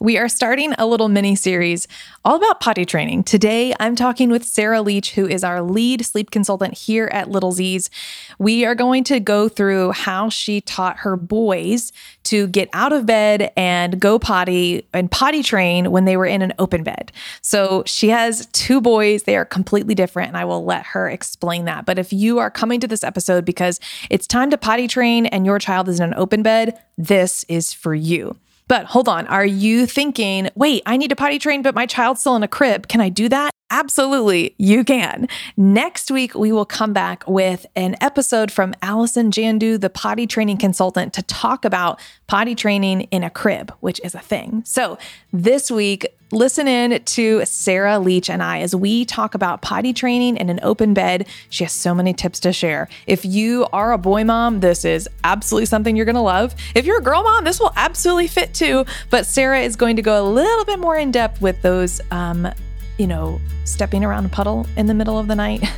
We are starting a little mini series all about potty training. Today, I'm talking with Sarah Leach, who is our lead sleep consultant here at Little Z's. We are going to go through how she taught her boys to get out of bed and go potty and potty train when they were in an open bed. So she has two boys, they are completely different, and I will let her explain that. But if you are coming to this episode because it's time to potty train and your child is in an open bed, this is for you. But hold on, are you thinking, wait, I need to potty train, but my child's still in a crib? Can I do that? Absolutely, you can. Next week, we will come back with an episode from Allison Jandu, the potty training consultant, to talk about potty training in a crib, which is a thing. So this week, Listen in to Sarah Leach and I as we talk about potty training in an open bed. She has so many tips to share. If you are a boy mom, this is absolutely something you're going to love. If you're a girl mom, this will absolutely fit too. But Sarah is going to go a little bit more in depth with those. Um, you know, stepping around a puddle in the middle of the night.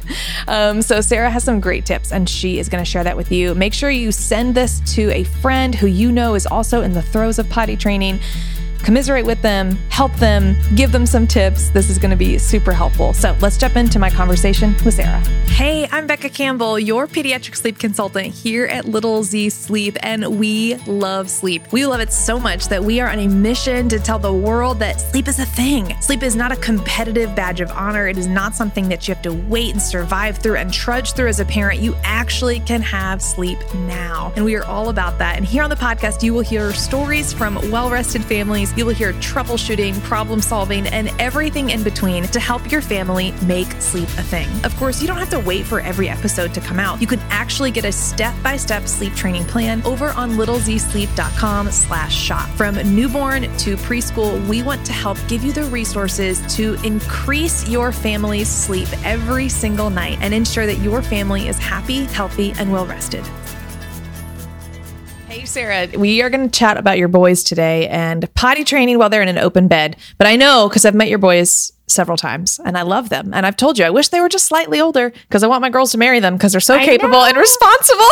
Um, so, Sarah has some great tips and she is going to share that with you. Make sure you send this to a friend who you know is also in the throes of potty training commiserate with them, help them, give them some tips. This is going to be super helpful. So let's jump into my conversation with Sarah. Hey, I'm Becca Campbell, your pediatric sleep consultant here at Little Z Sleep, and we love sleep. We love it so much that we are on a mission to tell the world that sleep is a thing. Sleep is not a competitive badge of honor, it is not something that you have to wait and survive through and trudge through as a parent. You actually can have sleep now. And we are all about that. And here on the podcast, you will hear stories from well rested families you will hear troubleshooting, problem solving, and everything in between to help your family make sleep a thing. Of course, you don't have to wait for every episode to come out. You can actually get a step-by-step sleep training plan over on littlezsleep.com slash shop. From newborn to preschool, we want to help give you the resources to increase your family's sleep every single night and ensure that your family is happy, healthy, and well rested. Sarah, we are going to chat about your boys today and potty training while they're in an open bed. But I know because I've met your boys several times and I love them. And I've told you, I wish they were just slightly older because I want my girls to marry them because they're so I capable know. and responsible.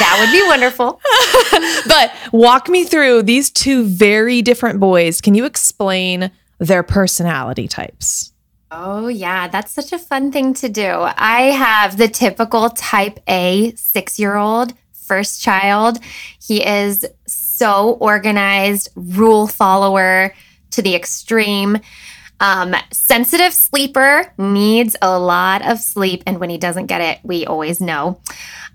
that would be wonderful. but walk me through these two very different boys. Can you explain their personality types? Oh, yeah, that's such a fun thing to do. I have the typical type A six year old first child. He is so organized, rule follower to the extreme. Um, sensitive sleeper needs a lot of sleep, and when he doesn't get it, we always know.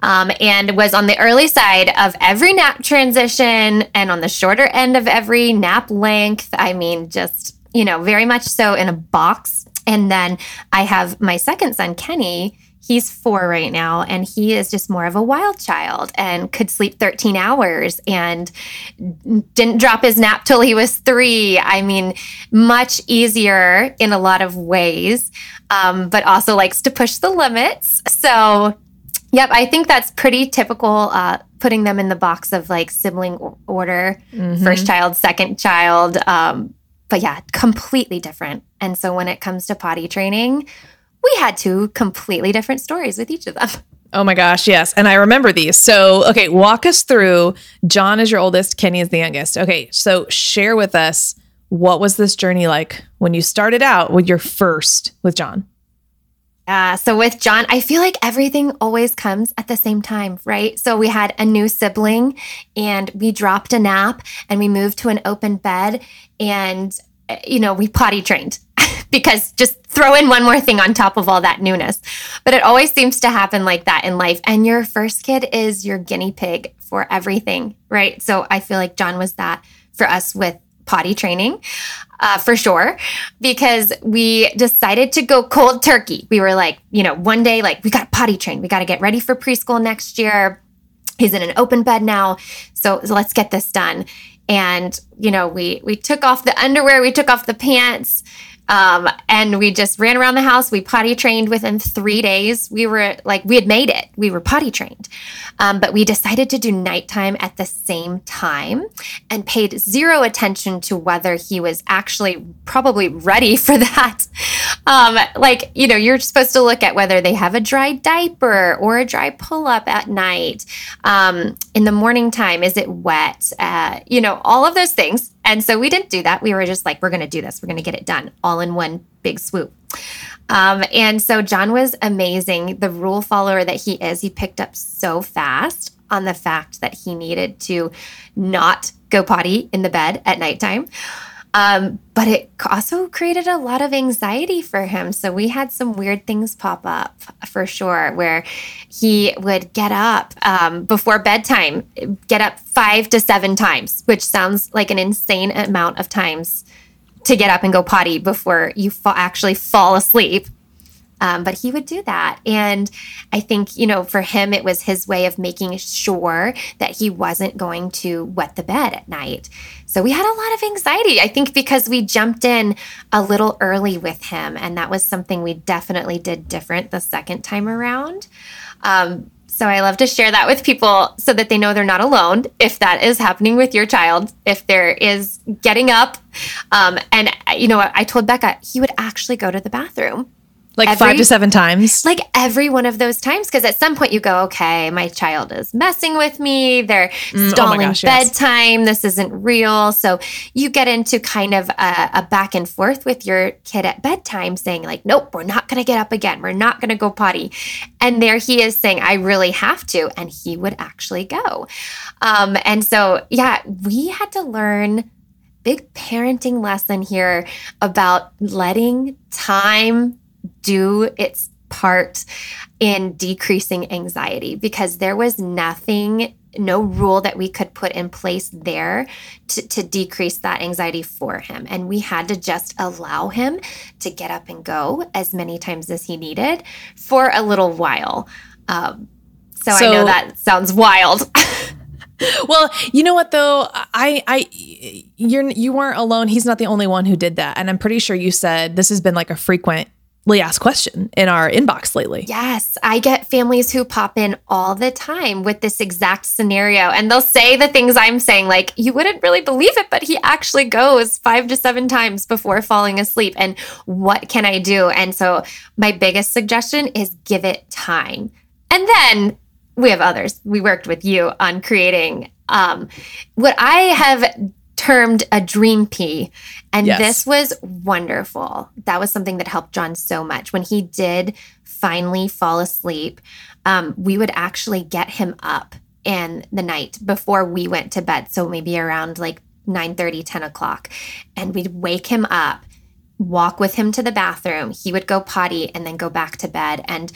Um, and was on the early side of every nap transition and on the shorter end of every nap length. I mean, just, you know, very much so in a box. And then I have my second son, Kenny, he's four right now and he is just more of a wild child and could sleep 13 hours and didn't drop his nap till he was three. I mean much easier in a lot of ways um, but also likes to push the limits. So yep i think that's pretty typical uh, putting them in the box of like sibling order mm-hmm. first child second child um, but yeah completely different. And so when it comes to potty training we had two completely different stories with each of them. Oh my gosh, yes. And I remember these. So, okay, walk us through. John is your oldest, Kenny is the youngest. Okay, so share with us what was this journey like when you started out with your first with John? Uh, so with John, I feel like everything always comes at the same time, right? So we had a new sibling and we dropped a nap and we moved to an open bed and, uh, you know, we potty trained because just throw in one more thing on top of all that newness. But it always seems to happen like that in life. And your first kid is your guinea pig for everything, right? So I feel like John was that for us with potty training uh, for sure because we decided to go cold turkey. We were like you know one day like we got potty train. We got to get ready for preschool next year. He's in an open bed now. So, so let's get this done. And you know we we took off the underwear. We took off the pants um, and we just ran around the house. We potty trained within three days. We were like, we had made it. We were potty trained. Um, but we decided to do nighttime at the same time and paid zero attention to whether he was actually probably ready for that. Um, like, you know, you're supposed to look at whether they have a dry diaper or a dry pull up at night. Um, in the morning time, is it wet? Uh, you know, all of those things. And so we didn't do that. We were just like, we're going to do this. We're going to get it done all in one big swoop. Um, and so John was amazing. The rule follower that he is, he picked up so fast on the fact that he needed to not go potty in the bed at nighttime. Um, but it also created a lot of anxiety for him. So we had some weird things pop up for sure, where he would get up um, before bedtime, get up five to seven times, which sounds like an insane amount of times to get up and go potty before you fa- actually fall asleep. Um, but he would do that. And I think, you know, for him, it was his way of making sure that he wasn't going to wet the bed at night. So we had a lot of anxiety, I think, because we jumped in a little early with him. And that was something we definitely did different the second time around. Um, so I love to share that with people so that they know they're not alone if that is happening with your child, if there is getting up. Um, and, you know, I told Becca he would actually go to the bathroom like Every- five to seven times. like every one of those times because at some point you go okay my child is messing with me. They're stalling gosh, yes. bedtime. This isn't real. So you get into kind of a, a back and forth with your kid at bedtime saying like nope we're not going to get up again. We're not going to go potty. And there he is saying i really have to and he would actually go. Um, and so yeah we had to learn big parenting lesson here about letting time do its part in decreasing anxiety because there was nothing no rule that we could put in place there to, to decrease that anxiety for him. And we had to just allow him to get up and go as many times as he needed for a little while. Um, so, I know that sounds wild. Well, you know what though, I I you're you weren't alone. He's not the only one who did that, and I'm pretty sure you said this has been like a frequently asked question in our inbox lately. Yes, I get families who pop in all the time with this exact scenario and they'll say the things I'm saying, like, you wouldn't really believe it, but he actually goes five to seven times before falling asleep. And what can I do? And so, my biggest suggestion is give it time. And then we have others. We worked with you on creating um, what I have termed a dream pee. And Yes. this was wonderful. That was something that helped John so much. When he did finally fall asleep, um, we would actually get him up in the night before we went to bed. So maybe around like 9 30, 10 o'clock. And we'd wake him up, walk with him to the bathroom. He would go potty and then go back to bed. And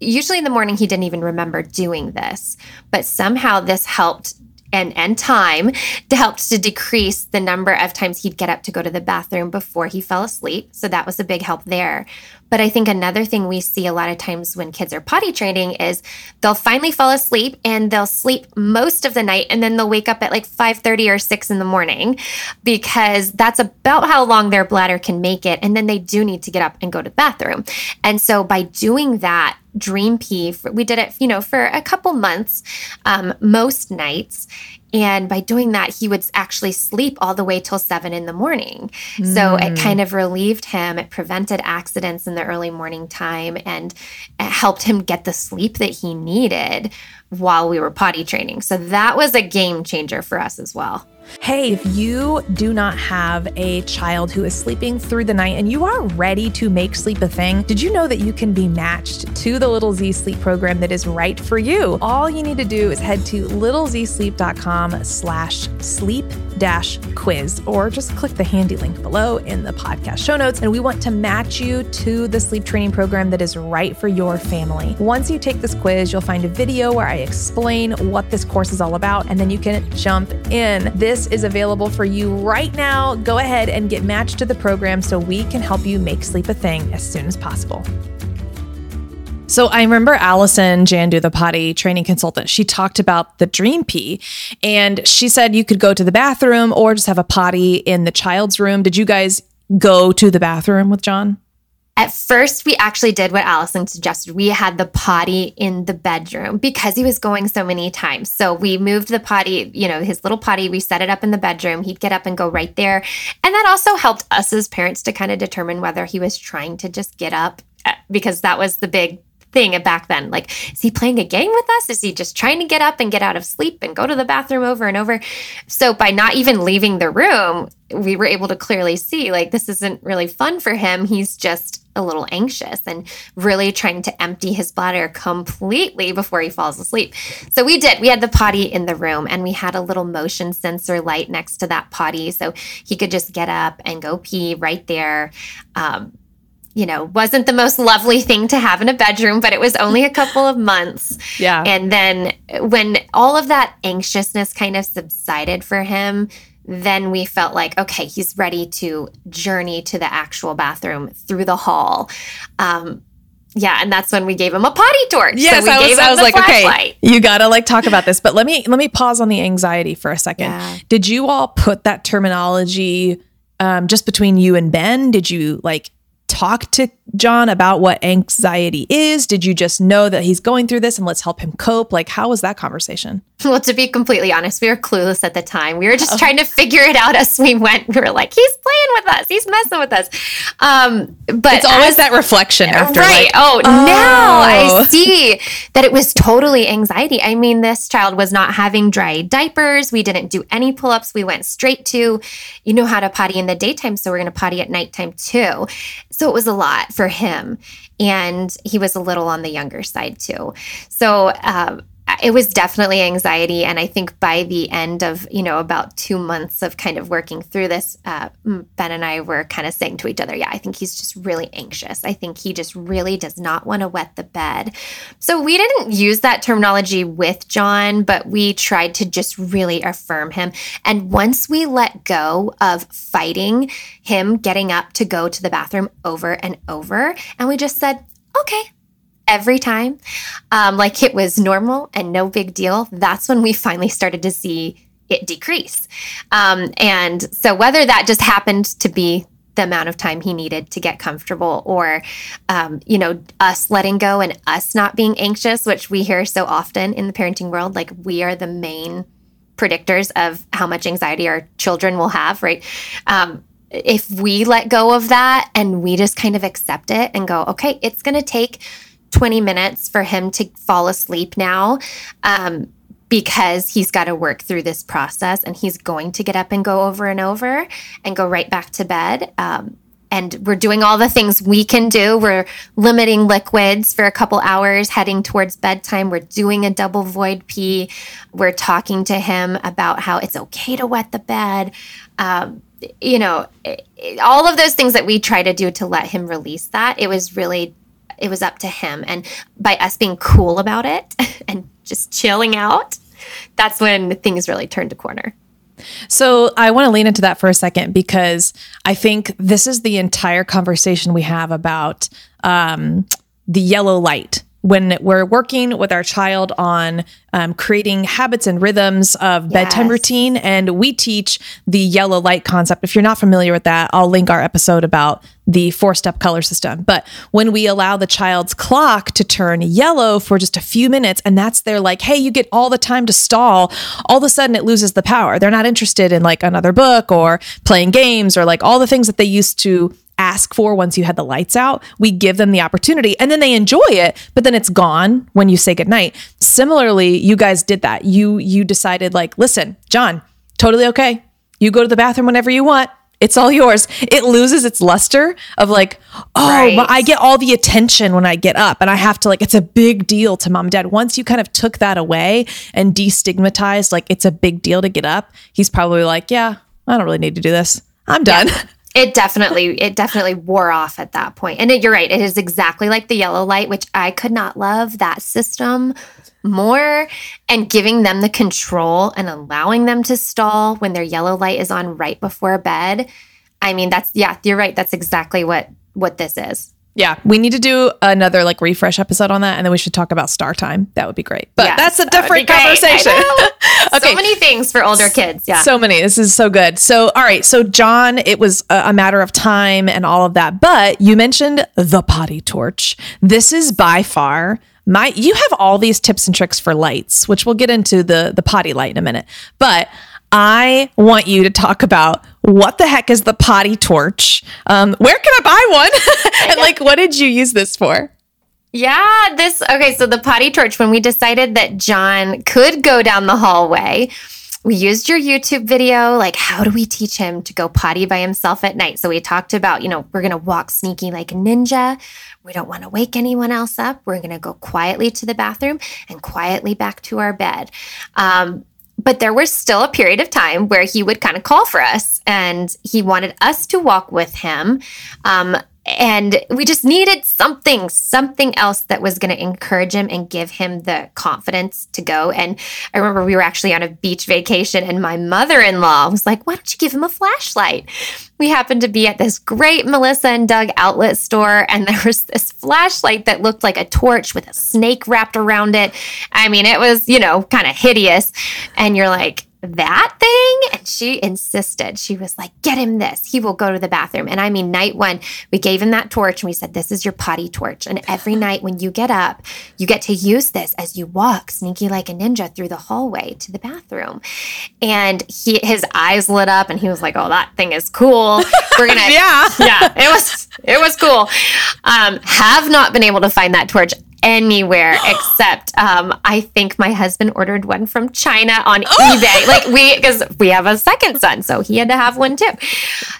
usually in the morning, he didn't even remember doing this. But somehow this helped and and time to helped to decrease the number of times he'd get up to go to the bathroom before he fell asleep. So that was a big help there. But I think another thing we see a lot of times when kids are potty training is they'll finally fall asleep and they'll sleep most of the night and then they'll wake up at like 5:30 or 6 in the morning because that's about how long their bladder can make it and then they do need to get up and go to the bathroom. And so by doing that dream pee we did it you know for a couple months um, most nights and by doing that he would actually sleep all the way till seven in the morning. So it mm. kind of relieved him. It prevented accidents in the early morning time and it helped him get the sleep that he needed while we were potty training. So that was a game changer for us as well Hey, if you do not have a child who is sleeping through the night and you are ready to make sleep a thing, did you know that you can be matched to the Little Z Sleep program that is right for you? All you need to do is head to littlezsleep.com slash sleep dash quiz or just click the handy link below in the podcast show notes. And we want to match you to the sleep training program that is right for your family. Once you take this quiz, you'll find a video where I explain what this course is all about, and then you can jump in. This is available for you right now. Go ahead and get matched to the program so we can help you make sleep a thing as soon as possible. So I remember Allison Jandu, the potty training consultant, she talked about the dream pee and she said you could go to the bathroom or just have a potty in the child's room. Did you guys go to the bathroom with John? At first, we actually did what Allison suggested. We had the potty in the bedroom because he was going so many times. So we moved the potty, you know, his little potty, we set it up in the bedroom. He'd get up and go right there. And that also helped us as parents to kind of determine whether he was trying to just get up uh, because that was the big thing back then. Like, is he playing a game with us? Is he just trying to get up and get out of sleep and go to the bathroom over and over? So, by not even leaving the room, we were able to clearly see like this isn't really fun for him. He's just a little anxious and really trying to empty his bladder completely before he falls asleep. So we did. We had the potty in the room and we had a little motion sensor light next to that potty so he could just get up and go pee right there. Um, you know, wasn't the most lovely thing to have in a bedroom, but it was only a couple of months. Yeah. And then when all of that anxiousness kind of subsided for him, then we felt like, okay, he's ready to journey to the actual bathroom through the hall. Um, yeah, and that's when we gave him a potty torch. Yes, so I was, I was like, flashlight. okay, you gotta like talk about this. But let me let me pause on the anxiety for a second. Yeah. Did you all put that terminology um, just between you and Ben? Did you like talk to John about what anxiety is? Did you just know that he's going through this and let's help him cope? Like, how was that conversation? Well, to be completely honest, we were clueless at the time. We were just oh. trying to figure it out as we went. We were like, he's playing with us, he's messing with us. Um, but it's always as, that reflection after, right? Like, oh, oh, now I see that it was totally anxiety. I mean, this child was not having dry diapers. We didn't do any pull ups. We went straight to, you know, how to potty in the daytime, so we're going to potty at nighttime too. So it was a lot for him. And he was a little on the younger side too. So um, it was definitely anxiety and i think by the end of you know about two months of kind of working through this uh, ben and i were kind of saying to each other yeah i think he's just really anxious. I think he just really does not want to wet the bed. So we didn't use that terminology with john but we tried to just really affirm him. And once we let go of fighting him getting up to go to the bathroom over and over and we just said okay every time, um, like it was normal and no big deal, that's when we finally started to see it decrease. Um, and so, whether that just happened to be the amount of time he needed to get comfortable or um, you know us letting go and us not being anxious which we hear so often in the parenting world like we are the main predictors of how much anxiety our children will have right um, if we let go of that and we just kind of accept it and go okay it's going to take 20 minutes for him to fall asleep now um, because he's got to work through this process and he's going to get up and go over and over and go right back to bed. Um, and we're doing all the things we can do. We're limiting liquids for a couple hours, heading towards bedtime. We're doing a double void pee. We're talking to him about how it's okay to wet the bed. Um, you know, all of those things that we try to do to let him release that. It was really it was up to him. And by us being cool about it and just chilling out, that's when things really turned a corner. So I want to lean into that for a second because I think this is the entire conversation we have about um, the yellow light when we're working with our child on um, creating habits and rhythms of yes. bedtime routine. And we teach the yellow light concept. If you're not familiar with that i'll link our episode about the four step color system. But when we allow the child's clock to turn yellow for just a few minutes and that's their like hey you get all the time to stall all of a sudden it loses the power. They're not interested in like another book or playing games or like all the things that they used to ask for once you had the lights out. We give them the opportunity and then they enjoy it, but then it's gone when you say goodnight. Similarly, you guys did that. You you decided like, listen, John, totally okay. You go to the bathroom whenever you want. It's all yours. It loses its luster of like, oh, right. I get all the attention when I get up and I have to like, it's a big deal to mom and dad. Once you kind of took that away and destigmatized, like, it's a big deal to get up, he's probably like, yeah, I don't really need to do this. I'm done. Yeah. it definitely it definitely wore off at that point. And it, you're right it is exactly like the yellow light which i could not love that system more. And giving them the control and allowing them to stall when their yellow light is on right before bed i mean that's yeah you're right that's exactly what what this is Yeah, we need to do another like refresh episode on that, and then we should talk about star time. That would be great. But Yes, that's a different conversation. okay, So many things for older kids. Yeah. so many. This is so good. So, all right. So, John, it was a, a matter of time and all of that. But you mentioned the potty torch. This is by far my. You have all these tips and tricks for lights, which we'll get into the the potty light in a minute. But I want you to talk about what the heck is the potty torch? Um, where can I buy one? and like, what did you use this for? Yeah, this okay. So the potty torch, when we decided that John could go down the hallway, we used your YouTube video. Like, how do we teach him to go potty by himself at night? So we talked about, you know, we're gonna walk sneaky like a ninja. We don't want to wake anyone else up. We're gonna go quietly to the bathroom and quietly back to our bed. Um, but there was still a period of time where he would kind of call for us and he wanted us to walk with him. Um, and we just needed something, something else that was going to encourage him and give him the confidence to go. And I remember we were actually on a beach vacation, and my mother in law was like, Why don't you give him a flashlight? We happened to be at this great Melissa and Doug outlet store, and there was this flashlight that looked like a torch with a snake wrapped around it. I mean, it was, you know, kind of hideous. And you're like, that thing? And she insisted. She was like, get him this. He will go to the bathroom. And I mean, night one, we gave him that torch and we said, this is your potty torch. And every night when you get up, you get to use this as you walk sneaky like a ninja through the hallway to the bathroom. And he, his eyes lit up and he was like, oh, that thing is cool. We're going to, Yeah. yeah, it was, it was cool. Um, have not been able to find that torch anywhere except um, I think my husband ordered one from China on eBay. Like we because we have a second son, so he had to have one too.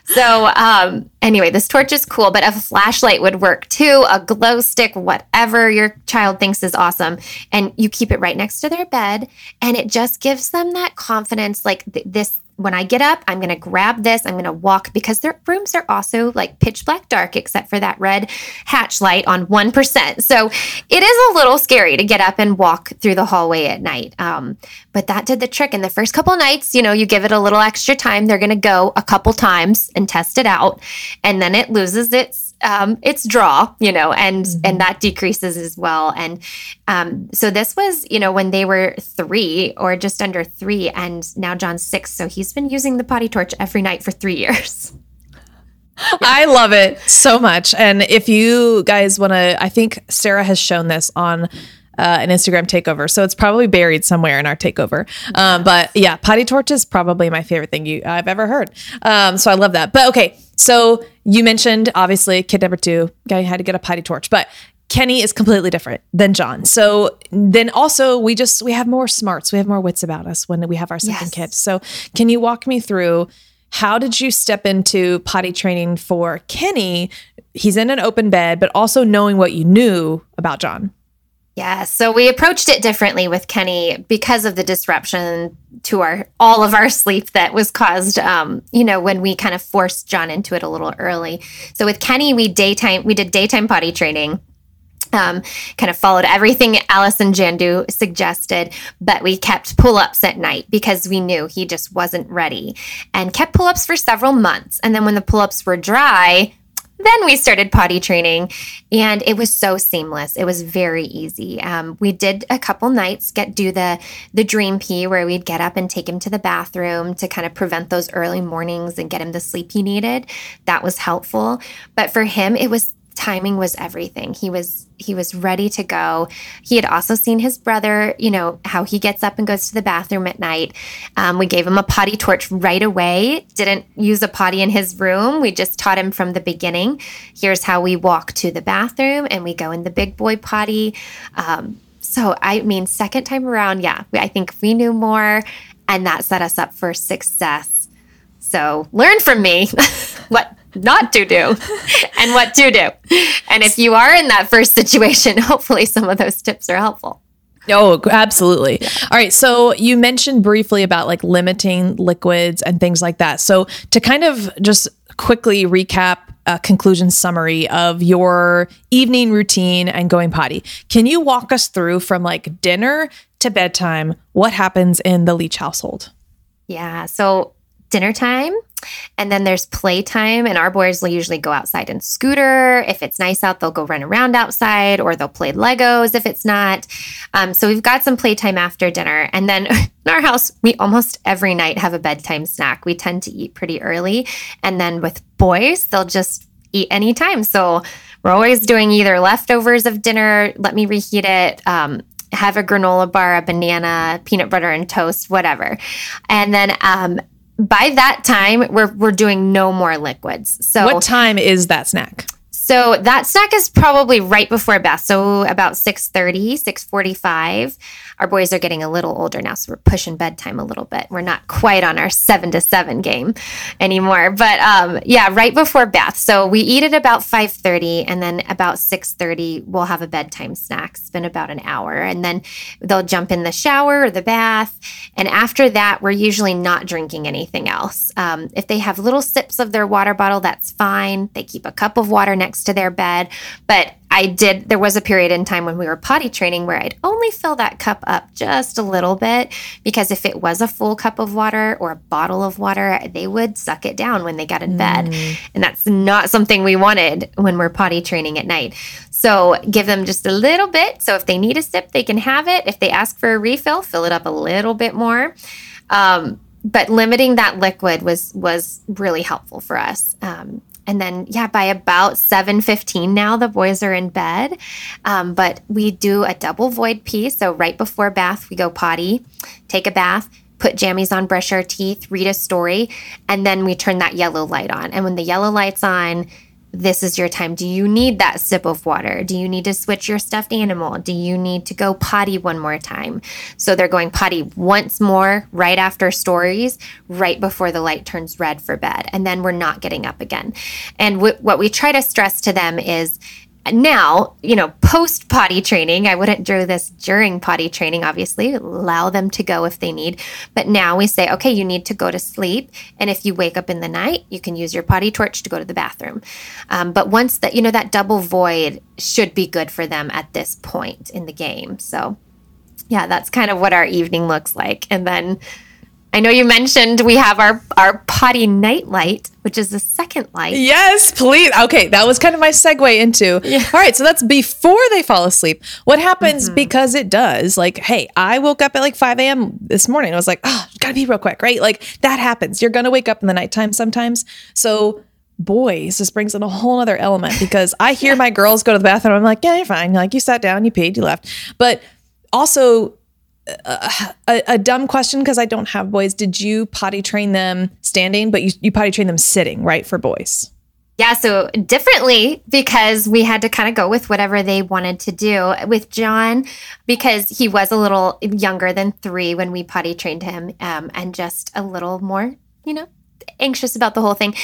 So um, anyway, this torch is cool, but a flashlight would work too, a glow stick, whatever your child thinks is awesome. And you keep it right next to their bed, and it just gives them that confidence like th- this when I get up, I'm going to grab this. I'm going to walk because their rooms are also like pitch black dark, except for that red hatch light on 1%. So it is a little scary to get up and walk through the hallway at night. Um, but that did the trick. In the first couple nights, you know, you give it a little extra time. They're going to go a couple times and test it out. And then it loses its um, its draw, you know, and and that decreases as well. And um, so this was, you know, when they were three or just under three, and now John's six, so he's been using the potty torch every night for three years. I love it so much. And if you guys want to, I think Sarah has shown this on. Uh, an Instagram takeover, so it's probably buried somewhere in our takeover. Um, but yeah, potty torch is probably my favorite thing you I've ever heard. Um, so I love that. But okay, so you mentioned obviously kid number two guy had to get a potty torch, but Kenny is completely different than John. So then also we just we have more smarts, we have more wits about us when we have our second Yes. kid. So can you walk me through how did you step into potty training for Kenny? He's in an open bed, but also knowing what you knew about John. Yeah, so we approached it differently with Kenny because of the disruption to our all of our sleep that was caused um, you know, when we kind of forced John into it a little early. So with Kenny, we daytime we did daytime potty training. Um, kind of followed everything Allison Jandu suggested, but we kept pull ups at night because we knew he just wasn't ready and kept pull ups for several months. And then when the pull ups were dry, then we started potty training and it was so seamless. It was very easy. Um, we did a couple nights get do the the dream pee where we'd get up and take him to the bathroom to kind of prevent those early mornings and get him the sleep he needed. That was helpful. But for him it was timing was everything. He was he was ready to go. He had also seen his brother you know how he gets up and goes to the bathroom at night. Um, we gave him a potty torch right away. Didn't use a potty in his room. We just taught him from the beginning. Here's how we walk to the bathroom and we go in the big boy potty. Um, so i mean second time around yeah i think we knew more and that set us up for success. So learn from me. What not to do and what to do. And if you are in that first situation, hopefully some of those tips are helpful. Oh, absolutely. All right. So you mentioned briefly about like limiting liquids and things like that. So to kind of just quickly recap a conclusion summary of your evening routine and going potty, can you walk us through from like dinner to bedtime what happens in the Leach household? Yeah. So dinner time And then there's playtime, and our boys will usually go outside and scooter. If it's nice out, they'll go run around outside, or they'll play Legos if it's not. Um, so we've got some playtime after dinner. And then in our house, we almost every night have a bedtime snack. We tend to eat pretty early. And then with boys, they'll just eat anytime. So we're always doing either leftovers of dinner, let me reheat it, um, have a granola bar, a banana, peanut butter and toast, whatever. And then um, by that time, we're we're doing no more liquids. So what time is that snack? So that snack is probably right before bath. So about 6.30, 6.45. Our boys are getting a little older now, so we're pushing bedtime a little bit. We're not quite on our seven to seven game anymore. But um, yeah, right before bath. So we eat at about 5.30 and then about 6.30 we'll have a bedtime snack. It's been about an hour. And then they'll jump in the shower or the bath. And after that, we're usually not drinking anything else. Um, if they have little sips of their water bottle, that's fine. They keep a cup of water next to their bed. But I did, there was a period in time when we were potty training where I'd only fill that cup up just a little bit because if it was a full cup of water or a bottle of water, they would suck it down when they got in bed. Mm. And that's not something we wanted when we're potty training at night. So give them just a little bit. So if they need a sip, they can have it. If they ask for a refill, fill it up a little bit more. Um, but limiting that liquid was was really helpful for us. Um, and then yeah by about 7.15 now the boys are in bed. Um, but we do a double void pee. So right before bath we go potty take a bath put jammies on brush our teeth read a story and then we turn that yellow light on. And when the yellow light's on this is your time. Do you need that sip of water? Do you need to switch your stuffed animal? Do you need to go potty one more time? So they're going potty once more right after stories, right before the light turns red for bed. And then we're not getting up again. And w- what we try to stress to them is now, you know, post potty training, I wouldn't do this during potty training, obviously, allow them to go if they need. But now we say, okay, you need to go to sleep. And if you wake up in the night, you can use your potty torch to go to the bathroom. Um, but once that, you know, that double void should be good for them at this point in the game. So, yeah, that's kind of what our evening looks like. And then, I know you mentioned we have our our potty night light, which is the second light. Yes, please. Okay, that was kind of my segue into. Yeah. All right, so that's before they fall asleep. What happens mm-hmm. because it does? Like, hey, I woke up at like 5 a.m. this morning. I was like, oh, gotta be real quick, right? Like that happens. You're gonna wake up in the nighttime sometimes. So boys, this brings in a whole other element because I hear my girls go to the bathroom. I'm like, yeah, you're fine. Like you sat down, you peed, you left. But also a, a dumb question because I don't have boys. Did you potty train them standing, but you, you potty train them sitting, right? For boys. Yeah, so differently because we had to kind of go with whatever they wanted to do. With John, because he was a little younger than three when we potty trained him um, and just a little more, you know, anxious about the whole thing.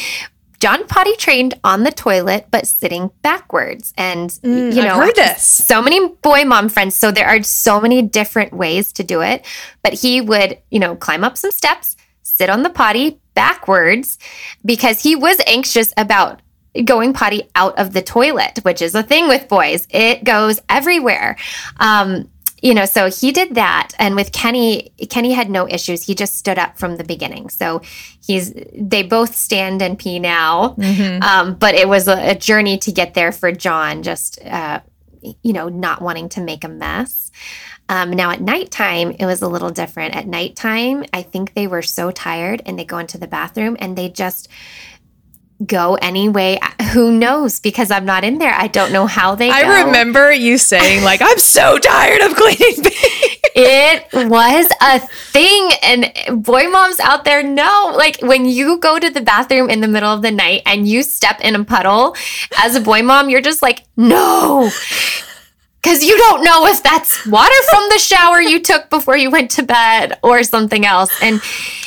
John potty trained on the toilet, but sitting backwards. And, you know, Mm, I've heard this. so many boy mom friends. So there are so many different ways to do it. But he would, you know, climb up some steps, sit on the potty backwards because he was anxious about going potty out of the toilet, which is a thing with boys. It goes everywhere. Um, you know, so he did that. And with Kenny, Kenny had no issues. He just stood up from the beginning. So he's, they both stand and pee now. Um, but it was a, a journey to get there for John, just, uh, you know, not wanting to make a mess. Um, now at nighttime, it was a little different. At nighttime, I think they were so tired and they go into the bathroom and they just go anyway. Who knows? Because I'm not in there. I don't know how they I go. remember you saying like, "I'm so tired of cleaning." things." it was a thing and boy moms out there know like when you go to the bathroom in the middle of the night and you step in a puddle as a boy mom you're just like no because you don't know if that's water from the shower you took before you went to bed or something else. And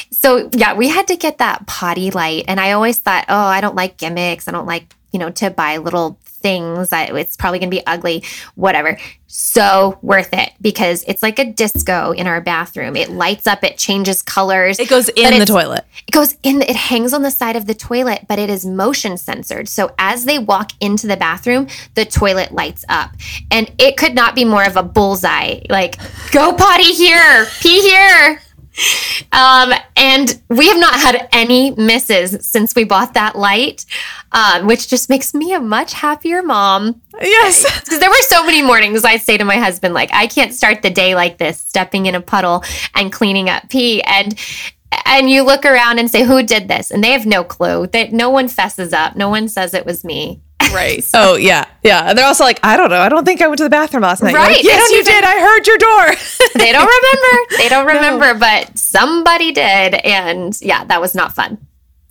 so yeah we had to get that potty light. And i always thought oh i don't like gimmicks. I don't like you know to buy little things I, it's probably going to be ugly whatever. So worth it because it's like a disco in our bathroom. It lights up it changes colors. It goes in the toilet. it goes in it hangs on the side of the toilet but it is motion censored. So as they walk into the bathroom the toilet lights up. And it could not be more of a bullseye. Like go potty here pee here Um, and we have not had any misses since we bought that light, um, which just makes me a much happier mom. Yes. Because there were so many mornings I'd say to my husband, like, I can't start the day like this, stepping in a puddle and cleaning up pee. And and you look around and say, who did this? And they have no clue. That no one fesses up. No one says it was me. Right. oh yeah, yeah. And they're also like, I don't know. I don't think I went to the bathroom last night. Right. Like, yes, you did. I heard your door. they don't remember. They don't remember, no. but somebody did, and yeah, that was not fun.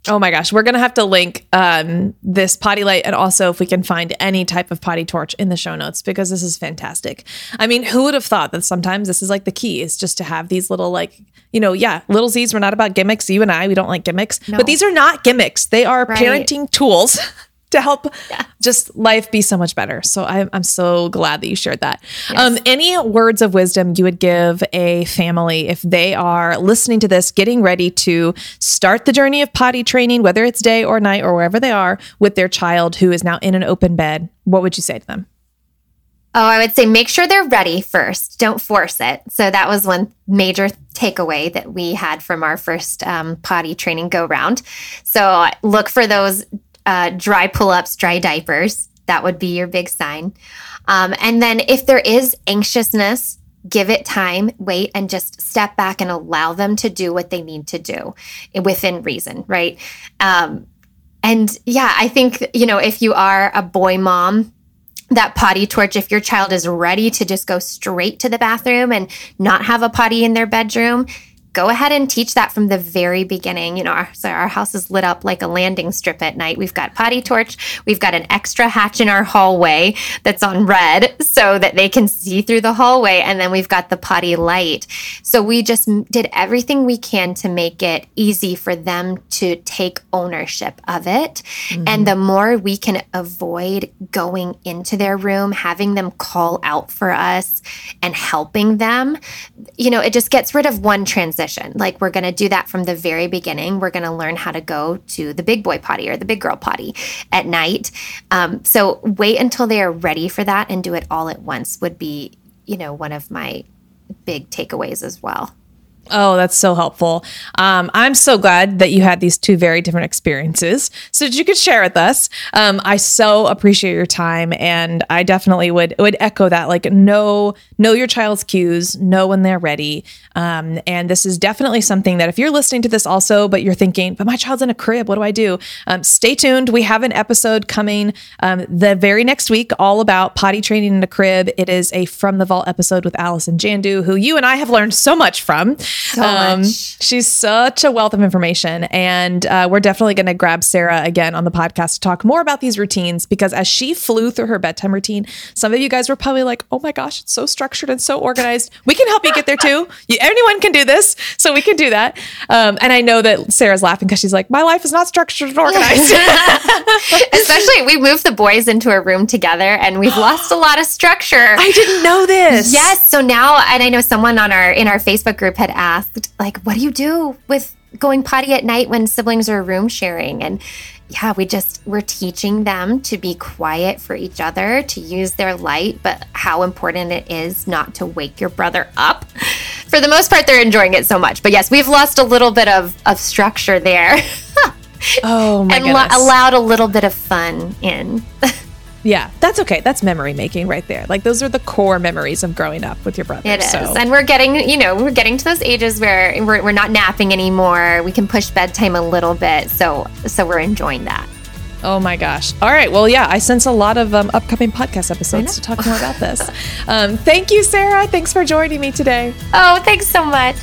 Oh my gosh, we're gonna have to link um, this potty light and also if we can find any type of potty torch in the show notes because this is fantastic. I mean, who would have thought that sometimes this is like the key is just to have these little like you know, yeah, little Z's. We're not about gimmicks. You and I, we don't like gimmicks, no. but these are not gimmicks. They are right. parenting tools to help yeah. just life be so much better. So I'm, I'm so glad that you shared that. Yes. Um, any words of wisdom you would give a family if they are listening to this, getting ready to start the journey of potty training, whether it's day or night or wherever they are, with their child who is now in an open bed? What would you say to them? Oh, I would say make sure they're ready first. Don't force it. So that was one major takeaway that we had from our first um, potty training go round. So look for those uh, dry pull ups, dry diapers. That would be your big sign. Um, and then if there is anxiousness, give it time, wait, and just step back and allow them to do what they need to do within reason, right? Um, and yeah, I think, you know, if you are a boy mom, that potty torch, if your child is ready to just go straight to the bathroom and not have a potty in their bedroom, go ahead and teach that from the very beginning. You know, our, so our house is lit up like a landing strip at night. We've got potty torch. We've got an extra hatch in our hallway that's on red so that they can see through the hallway. And then we've got the potty light. So we just did everything we can to make it easy for them to take ownership of it. Mm-hmm. And the more we can avoid going into their room, having them call out for us and helping them, you know, it just gets rid of one transition transition. Like we're going to do that from the very beginning. We're going to learn how to go to the big boy potty or the big girl potty at night. Um, so wait until they are ready for that and do it all at once would be, you know, one of my big takeaways as well. Oh, that's so helpful. Um, I'm so glad that you had these two very different experiences so that you could share with us. Um, I so appreciate your time, and I definitely would would echo that. Like, know know your child's cues, know when they're ready. Um, and this is definitely something that if you're listening to this also, but you're thinking, but my child's in a crib, what do I do? Um, stay tuned. We have an episode coming um, the very next week all about potty training in a crib. It is a From the Vault episode with Allison Jandu, who you and I have learned so much from. So um, she's such a wealth of information. And uh, we're definitely going to grab Sarah again on the podcast to talk more about these routines because as she flew through her bedtime routine, some of you guys were probably like, oh my gosh, it's so structured and so organized. We can help you get there too. You, anyone can do this. So we can do that. Um, and I know that Sarah's laughing because she's like, my life is not structured and organized. Especially, we moved the boys into a room together and we've lost a lot of structure. I didn't know this. Yes. So now, and I know someone on our, in our Facebook group had asked, asked, like, what do you do with going potty at night when siblings are room sharing? And yeah, we just, we're teaching them to be quiet for each other, to use their light, but how important it is not to wake your brother up. For the most part, they're enjoying it so much. But yes, we've lost a little bit of, of structure there. oh, my And lo- allowed a little bit of fun in. Yeah, that's okay. That's memory making right there. Like those are the core memories of growing up with your brother. It is. So. And we're getting, you know, we're getting to those ages where we're, we're not napping anymore. We can push bedtime a little bit. So, so we're enjoying that. Oh my gosh. All right. Well, yeah, I sense a lot of um, upcoming podcast episodes to talk more about this. Um, thank you, Sarah. Thanks for joining me today. Oh, thanks so much.